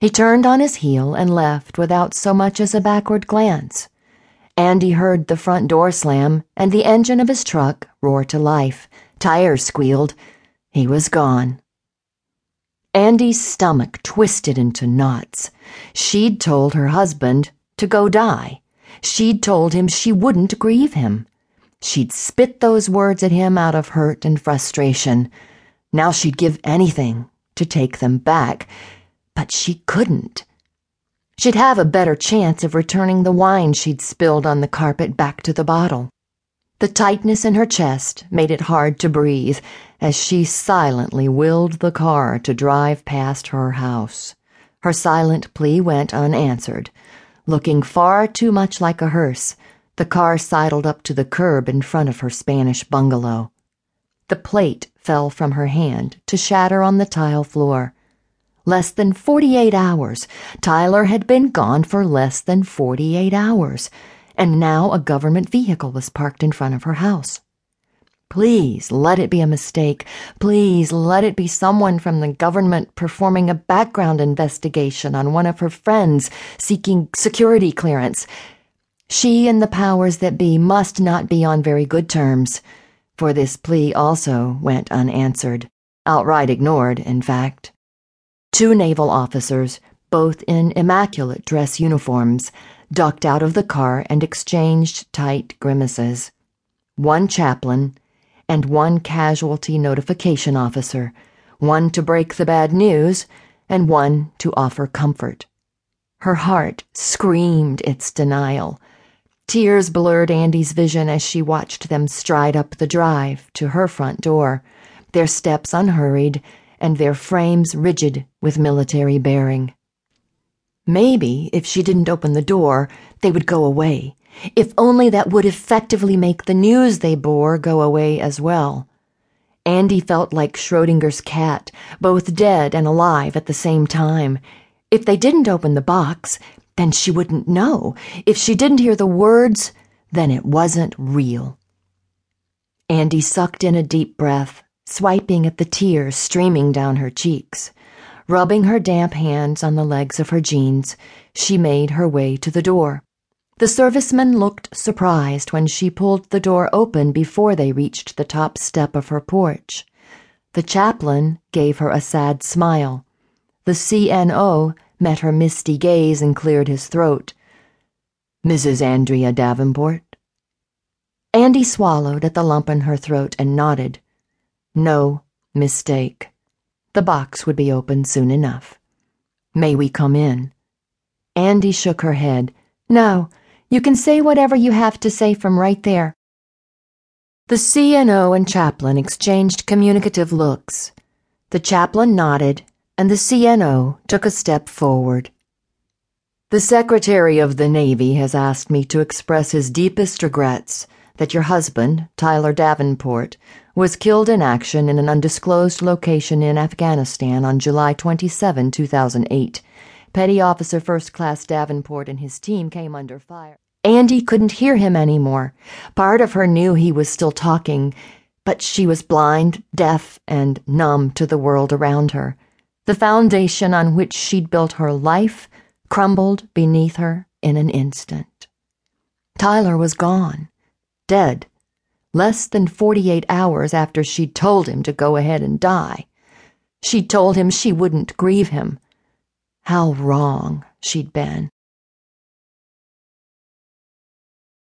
He turned on his heel and left without so much as a backward glance. Andy heard the front door slam and the engine of his truck roar to life. Tires squealed. He was gone. Andy's stomach twisted into knots. She'd told her husband to go die. She'd told him she wouldn't grieve him. She'd spit those words at him out of hurt and frustration. Now she'd give anything to take them back but she couldn't. She'd have a better chance of returning the wine she'd spilled on the carpet back to the bottle. The tightness in her chest made it hard to breathe as she silently willed the car to drive past her house. Her silent plea went unanswered. Looking far too much like a hearse, the car sidled up to the curb in front of her Spanish bungalow. The plate fell from her hand to shatter on the tile floor. Less than 48 hours. Tyler had been gone for less than 48 hours, and now a government vehicle was parked in front of her house. Please let it be a mistake. Please let it be someone from the government performing a background investigation on one of her friends seeking security clearance. She and the powers that be must not be on very good terms, for this plea also went unanswered, outright ignored, in fact. Two naval officers, both in immaculate dress uniforms, ducked out of the car and exchanged tight grimaces. One chaplain and one casualty notification officer, one to break the bad news and one to offer comfort. Her heart screamed its denial. Tears blurred Andy's vision as she watched them stride up the drive to her front door, their steps unhurried and their frames rigid with military bearing. Maybe if she didn't open the door, they would go away. If only that would effectively make the news they bore go away as well. Andy felt like Schrodinger's cat, both dead and alive at the same time. If they didn't open the box, then she wouldn't know. If she didn't hear the words, then it wasn't real. Andy sucked in a deep breath swiping at the tears streaming down her cheeks. Rubbing her damp hands on the legs of her jeans, she made her way to the door. The serviceman looked surprised when she pulled the door open before they reached the top step of her porch. The chaplain gave her a sad smile. The CNO met her misty gaze and cleared his throat. Mrs. Andrea Davenport? Andy swallowed at the lump in her throat and nodded. No mistake. The box would be open soon enough. May we come in? Andy shook her head. No, you can say whatever you have to say from right there. The CNO and chaplain exchanged communicative looks. The chaplain nodded, and the CNO took a step forward. The Secretary of the Navy has asked me to express his deepest regrets that your husband, Tyler Davenport, was killed in action in an undisclosed location in Afghanistan on July 27, 2008. Petty Officer First Class Davenport and his team came under fire. Andy couldn't hear him anymore. Part of her knew he was still talking, but she was blind, deaf, and numb to the world around her. The foundation on which she'd built her life crumbled beneath her in an instant. Tyler was gone, dead less than 48 hours after she'd told him to go ahead and die. She'd told him she wouldn't grieve him. How wrong she'd been.